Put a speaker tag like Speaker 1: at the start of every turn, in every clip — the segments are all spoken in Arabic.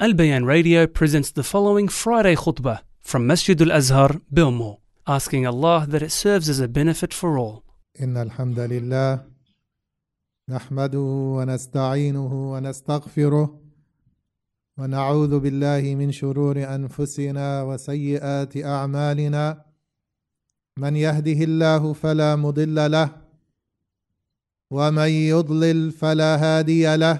Speaker 1: Al Bayan Radio presents the following Friday khutbah from Masjid Al Azhar, Bilmo, asking Allah that it serves as a benefit for all.
Speaker 2: إن الحمد لله نحمده ونستعينه ونستغفره ونعوذ بالله من شرور أنفسنا وسيئات أعمالنا من يهده الله فلا مضل له ومن يضلل فلا هادي له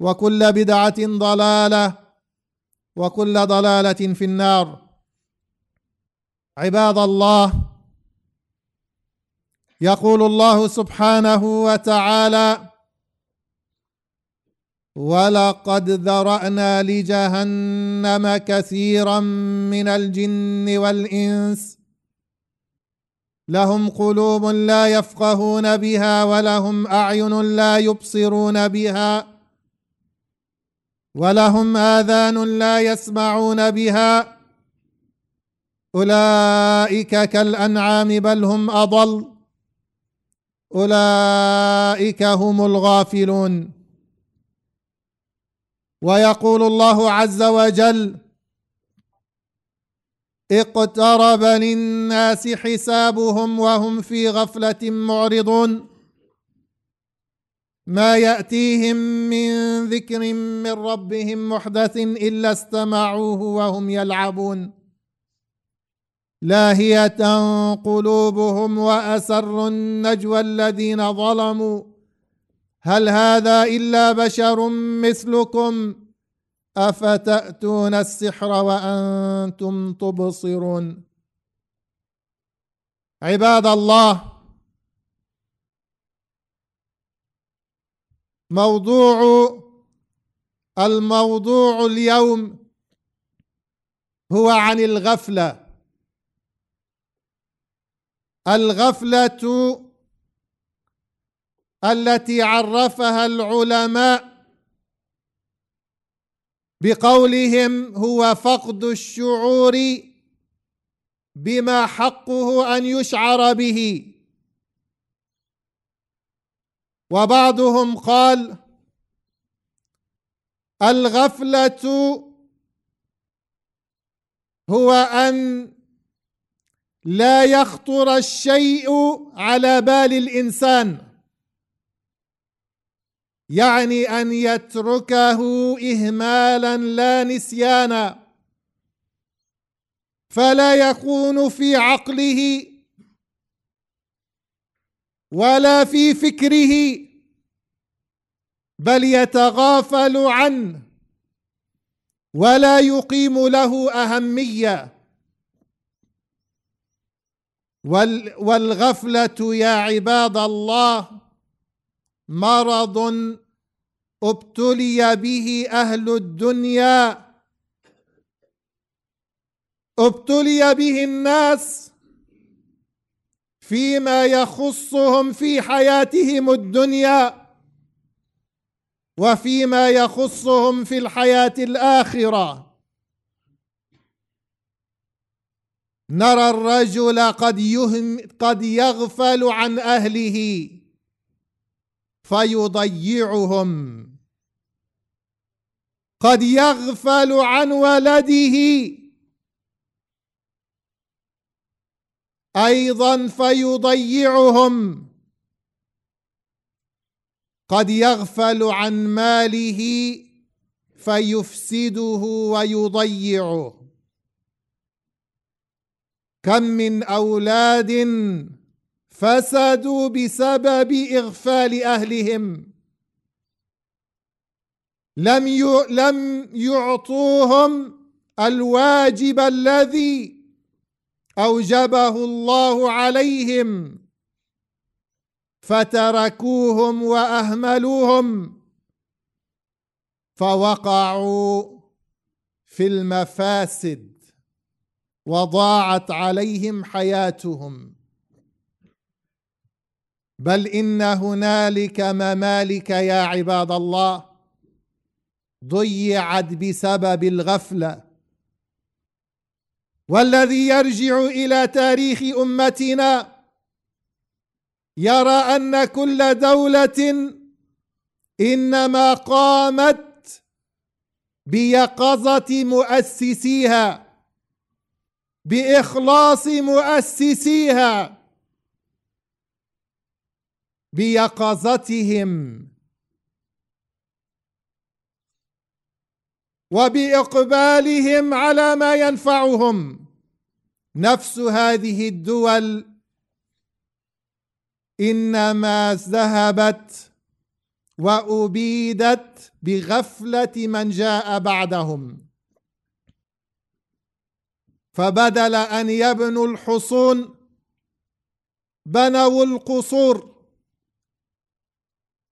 Speaker 2: وكل بدعة ضلالة وكل ضلالة في النار. عباد الله يقول الله سبحانه وتعالى ولقد ذرأنا لجهنم كثيرا من الجن والإنس لهم قلوب لا يفقهون بها ولهم أعين لا يبصرون بها ولهم آذان لا يسمعون بها. أولئك كالأنعام بل هم أضل. أولئك هم الغافلون. ويقول الله عز وجل اقترب للناس حسابهم وهم في غفلة معرضون. ما يأتيهم من ذكر من ربهم محدث إلا استمعوه وهم يلعبون. لاهية قلوبهم وأسروا النجوى الذين ظلموا. هل هذا إلا بشر مثلكم؟ أفتأتون السحر وأنتم تبصرون. عباد الله موضوع الموضوع اليوم هو عن الغفلة. الغفلة التي عرفها العلماء بقولهم هو فقد الشعور بما حقه أن يشعر به. وبعضهم قال الغفلة هو أن لا يخطر الشيء على بال الإنسان. يعني أن يتركه اهمالا لا نسيانا. فلا يكون في عقله ولا في فكره بل يتغافل عنه ولا يقيم له أهمية. والغفلة يا عباد الله مرض ابتلي به أهل الدنيا. ابتلي به الناس فيما يخصهم في حياتهم الدنيا وفيما يخصهم في الحياة الآخرة. نرى الرجل قد يهم قد يغفل عن أهله فيضيعهم. قد يغفل عن ولده أيضا فيضيعهم. قد يغفل عن ماله فيفسده ويضيعه. كم من أولاد فسدوا بسبب إغفال أهلهم. لم لم يعطوهم الواجب الذي أوجبه الله عليهم فتركوهم وأهملوهم فوقعوا في المفاسد وضاعت عليهم حياتهم. بل إن هنالك ممالك يا عباد الله ضيعت بسبب الغفلة والذي يرجع إلى تاريخ أمتنا يرى أن كل دولة إنما قامت بيقظة مؤسسيها بإخلاص مؤسسيها بيقظتهم. وبإقبالهم على ما ينفعهم. نفس هذه الدول إنما ذهبت وأبيدت بغفلة من جاء بعدهم. فبدل أن يبنوا الحصون بنوا القصور.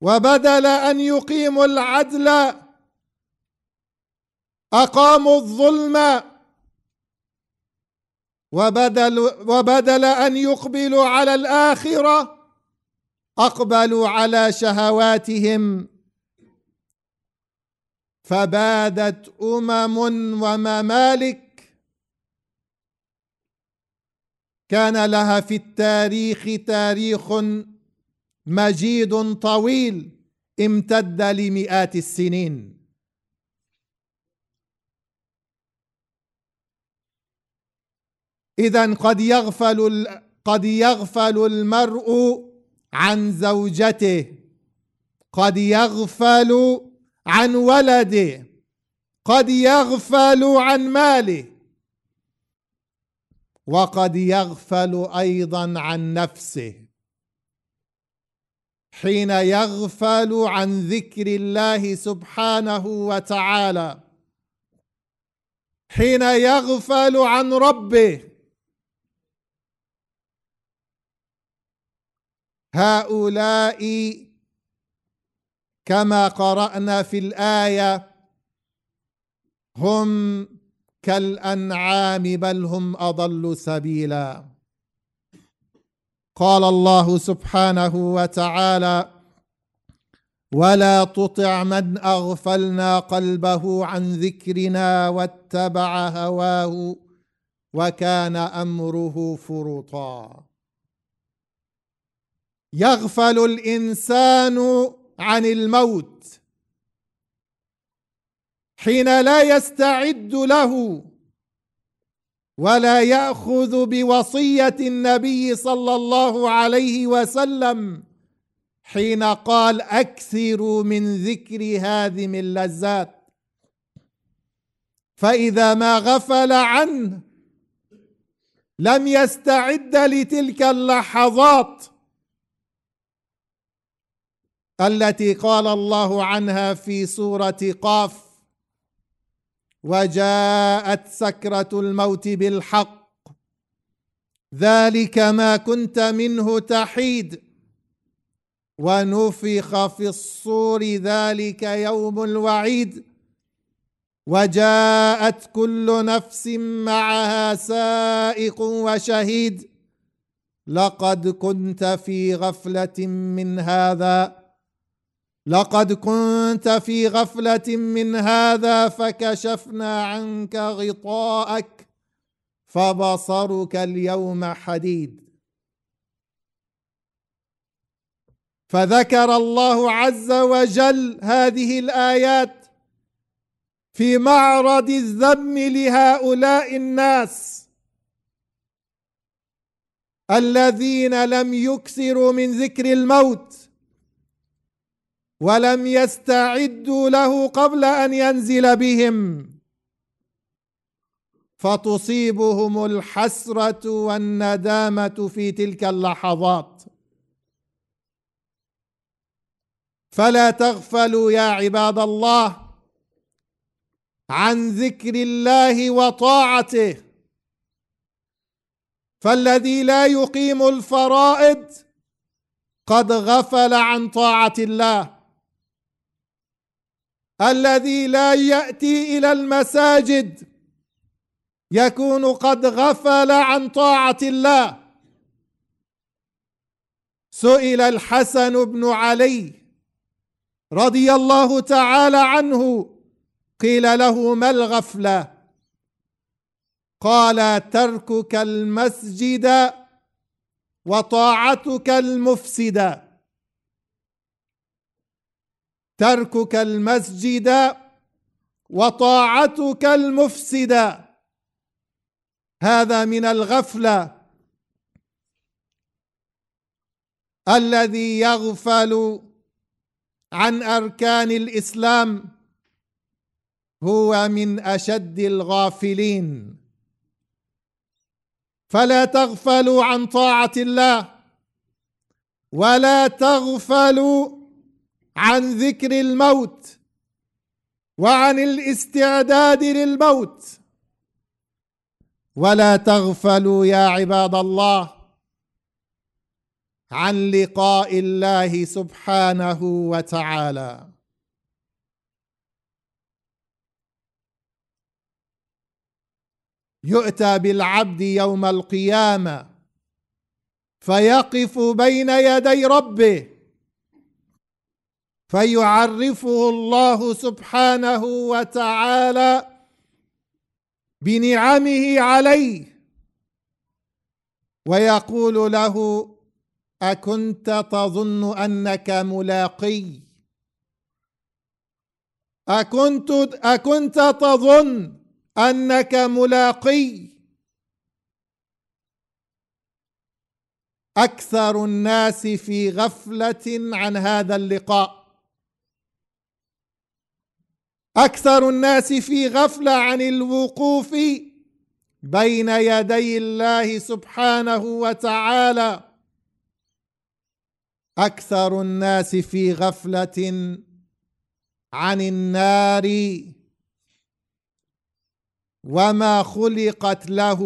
Speaker 2: وبدل أن يقيموا العدل أقاموا الظلم. وبدل وبدل أن يقبلوا على الآخرة أقبلوا على شهواتهم. فبادت أمم وممالك. كان لها في التاريخ تاريخ مجيد طويل امتد لمئات السنين. إذا قد يغفل قد يغفل المرء عن زوجته. قد يغفل عن ولده. قد يغفل عن ماله. وقد يغفل أيضا عن نفسه. حين يغفل عن ذكر الله سبحانه وتعالى. حين يغفل عن ربه. هؤلاء كما قرأنا في الآية هم كالأنعام بل هم أضل سبيلا. قال الله سبحانه وتعالى ولا تطع من أغفلنا قلبه عن ذكرنا واتبع هواه وكان أمره فرطا. يغفل الإنسان عن الموت حين لا يستعد له ولا يأخذ بوصية النبي صلى الله عليه وسلم حين قال أكثروا من ذكر هادم اللذات. فإذا ما غفل عنه لم يستعد لتلك اللحظات التي قال الله عنها في سورة قاف وجاءت سكرة الموت بالحق ذلك ما كنت منه تحيد ونفخ في الصور ذلك يوم الوعيد وجاءت كل نفس معها سائق وشهيد لقد كنت في غفلة من هذا لقد كنت في غفلة من هذا فكشفنا عنك غطاءك فبصرك اليوم حديد. فذكر الله عز وجل هذه الآيات في معرض الذم لهؤلاء الناس الذين لم يكثروا من ذكر الموت. ولم يستعدوا له قبل أن ينزل بهم. فتصيبهم الحسرة والندامة في تلك اللحظات. فلا تغفلوا يا عباد الله عن ذكر الله وطاعته. فالذي لا يقيم الفرائض قد غفل عن طاعة الله. الذي لا يأتي إلى المساجد يكون قد غفل عن طاعة الله. سئل الحسن بن علي رضي الله تعالى عنه قيل له ما الغفلة؟ قال تركك المسجد وطاعتك المفسدة. تركك المسجد وطاعتك المفسده هذا من الغفلة الذي يغفل عن أركان الإسلام. هو من أشد الغافلين. فلا تغفلوا عن طاعة الله ولا تغفلوا عن ذكر الموت وعن الاستعداد للموت. ولا تغفلوا يا عباد الله عن لقاء الله سبحانه وتعالى. يؤتى بالعبد يوم القيامة فيقف بين يدي ربه فيعرفه الله سبحانه وتعالى بنعمه عليه. ويقول له أكنت تظن أنك ملاقي؟ أكنت أكنت تظن أنك ملاقي؟ أكثر الناس في غفلة عن هذا اللقاء. أكثر الناس في غفلة عن الوقوف بين يدي الله سبحانه وتعالى. أكثر الناس في غفلة عن النار وما خلقت له.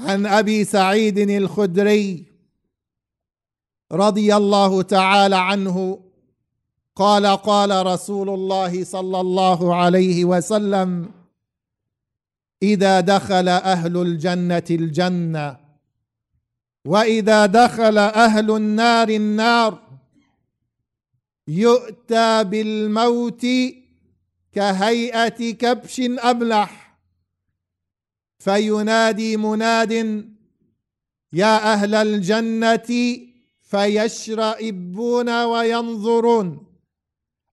Speaker 2: عن أبي سعيد الخدري رضي الله تعالى عنه قال قال رسول الله صلى الله عليه وسلم إذا دخل أهل الجنة الجنة وإذا دخل أهل النار النار يؤتى بالموت كهيئة كبش أبلح فينادي مناد يا أهل الجنة فيشرئبون وينظرون.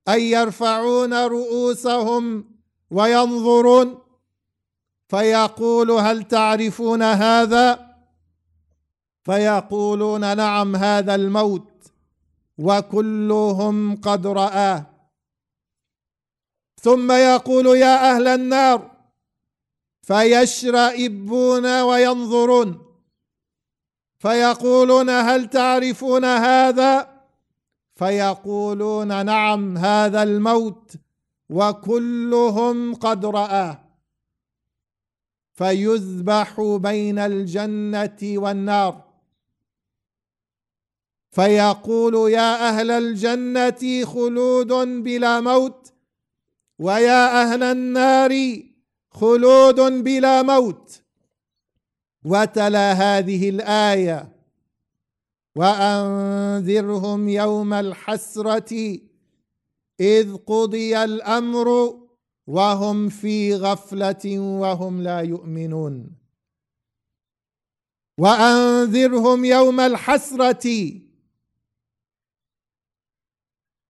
Speaker 2: أي يرفعون رؤوسهم وينظرون. فيقول هل تعرفون هذا؟ فيقولون نعم هذا الموت وكلهم قد رآه. ثم يقول يا أهل النار فيشرئبون وينظرون. فيقولون هل تعرفون هذا؟ فيقولون نعم هذا الموت وكلهم قد رآه فيذبح بين الجنة والنار. فيقول يا أهل الجنة خلود بلا موت ويا أهل النار خلود بلا موت. وتلا هذه الآية وأنذرهم يوم الحسرة إذ قضي الأمر وهم في غفلة وهم لا يؤمنون. وأنذرهم يوم الحسرة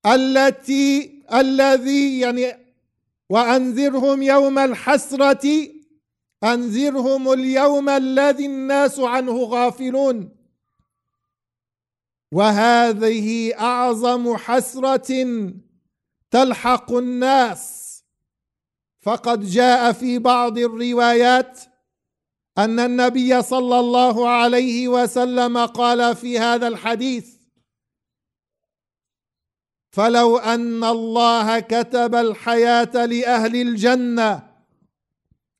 Speaker 2: التي الذي يعني وأنذرهم يوم الحسرة أنذرهم اليوم الذي الناس عنه غافلون. وهذه أعظم حسرة تلحق الناس. فقد جاء في بعض الروايات أن النبي صلى الله عليه وسلم قال في هذا الحديث فلو أن الله كتب الحياة لأهل الجنة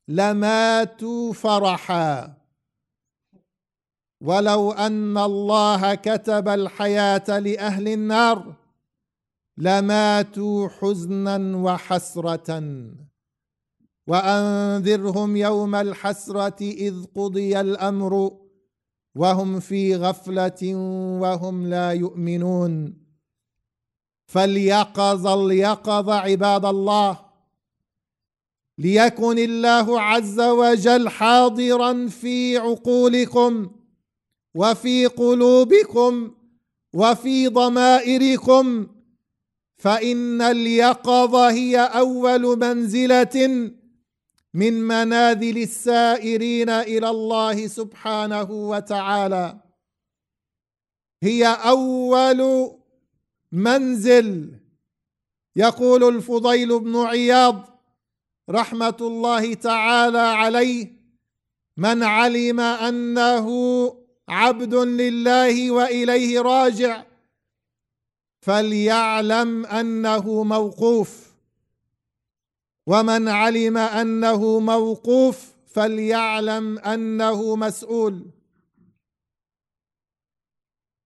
Speaker 2: لماتوا فرحا ولو أن الله كتب الحياة لأهل النار لماتوا حزنا وحسرة. وأنذرهم يوم الحسرة إذ قضي الأمر وهم في غفلة وهم لا يؤمنون. فليقظ اليقظ عباد الله ليكن الله عز وجل حاضرا في عقولكم وفي قلوبكم وفي ضمائركم فإن اليقظة هي أول منزلة من منازل السائرين إلى الله سبحانه وتعالى. هي أول منزل. يقول الفضيل بن عياض رحمة الله تعالى عليه. من علم أنه عبد لله وإليه راجع فليعلم أنه موقوف. ومن علم أنه موقوف فليعلم أنه مسؤول.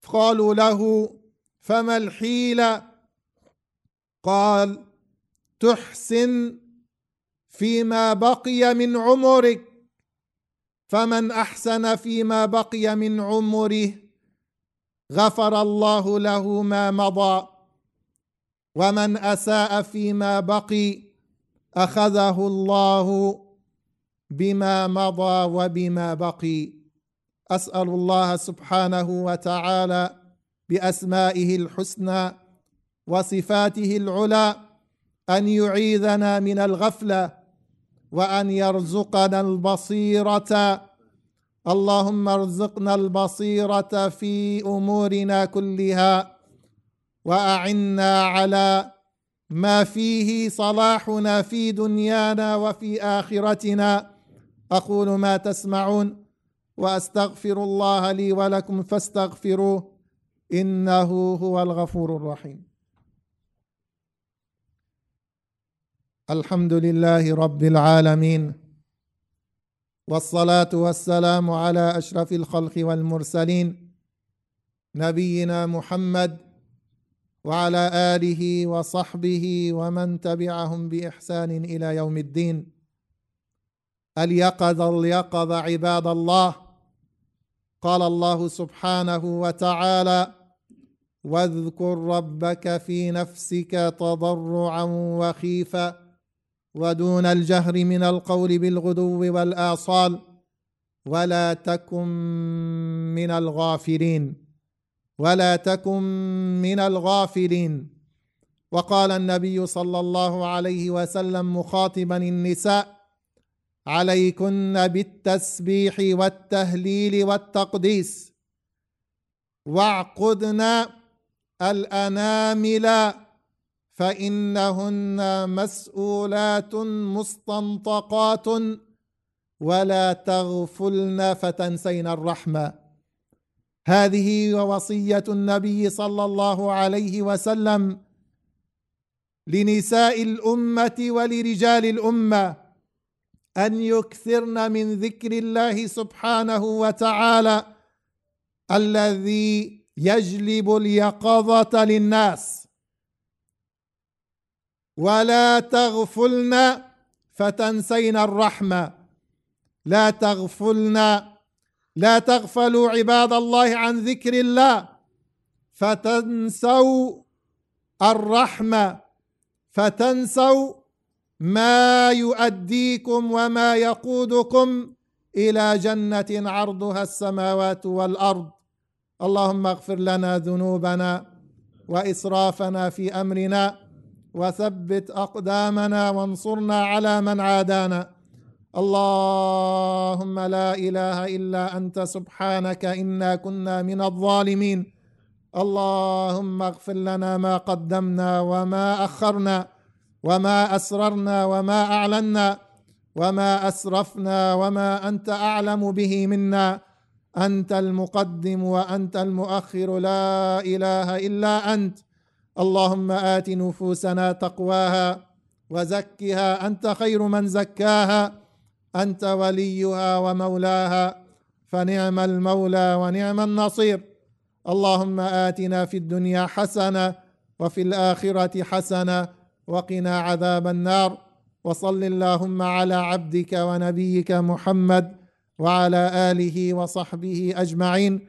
Speaker 2: قالوا له فما الحيلة؟ قال تحسن فيما بقي من عمرك فمن أحسن فيما بقي من عمره غفر الله له ما مضى ومن أساء فيما بقي أخذه الله بما مضى وبما بقي. أسأل الله سبحانه وتعالى بأسمائه الحسنى وصفاته العلى أن يعيذنا من الغفلة وأن يرزقنا البصيرة. اللهم ارزقنا البصيرة في أمورنا كلها وأعنا على ما فيه صلاحنا في دنيانا وفي آخرتنا. أقول ما تسمعون وأستغفر الله لي ولكم فاستغفروه إنه هو الغفور الرحيم. الحمد لله رب العالمين والصلاة والسلام على أشرف الخلق والمرسلين نبينا محمد وعلى آله وصحبه ومن تبعهم بإحسان إلى يوم الدين. اليقظ اليقظ عباد الله. قال الله سبحانه وتعالى واذكر ربك في نفسك تضرعا وخيفا ودون الجهر من القول بالغدو والآصال ولا تكن من الغافلين. ولا تكن من الغافلين. وقال النبي صلى الله عليه وسلم مخاطبا النساء عليكن بالتسبيح والتهليل والتقديس. واعقدن الأنامل فإنهن مسؤولات مستنطقات ولا تغفلن فتنسين الرحمة. هذه وصية النبي صلى الله عليه وسلم لنساء الأمة ولرجال الأمة أن يكثرن من ذكر الله سبحانه وتعالى الذي يجلب اليقظة للناس. ولا تغفلن فتنسين الرحمة. لا تغفلن لا تغفلوا عباد الله عن ذكر الله. فتنسوا الرحمة فتنسوا ما يؤديكم وما يقودكم إلى جنة عرضها السماوات والأرض. اللهم اغفر لنا ذنوبنا وإسرافنا في أمرنا. وثبت أقدامنا وانصرنا على من عادانا. اللهم لا إله إلا أنت سبحانك إنا كنا من الظالمين. اللهم اغفر لنا ما قدمنا وما أخرنا وما أسررنا وما أعلنا وما أسرفنا وما أنت أعلم به منا. أنت المقدم وأنت المؤخر. لا إله إلا أنت. اللهم آت نفوسنا تقواها وزكها أنت خير من زكاها أنت وليها ومولاها فنعم المولى ونعم النصير. اللهم آتنا في الدنيا حسنة وفي الآخرة حسنة وقنا عذاب النار. وصل اللهم على عبدك ونبيك محمد وعلى آله وصحبه أجمعين.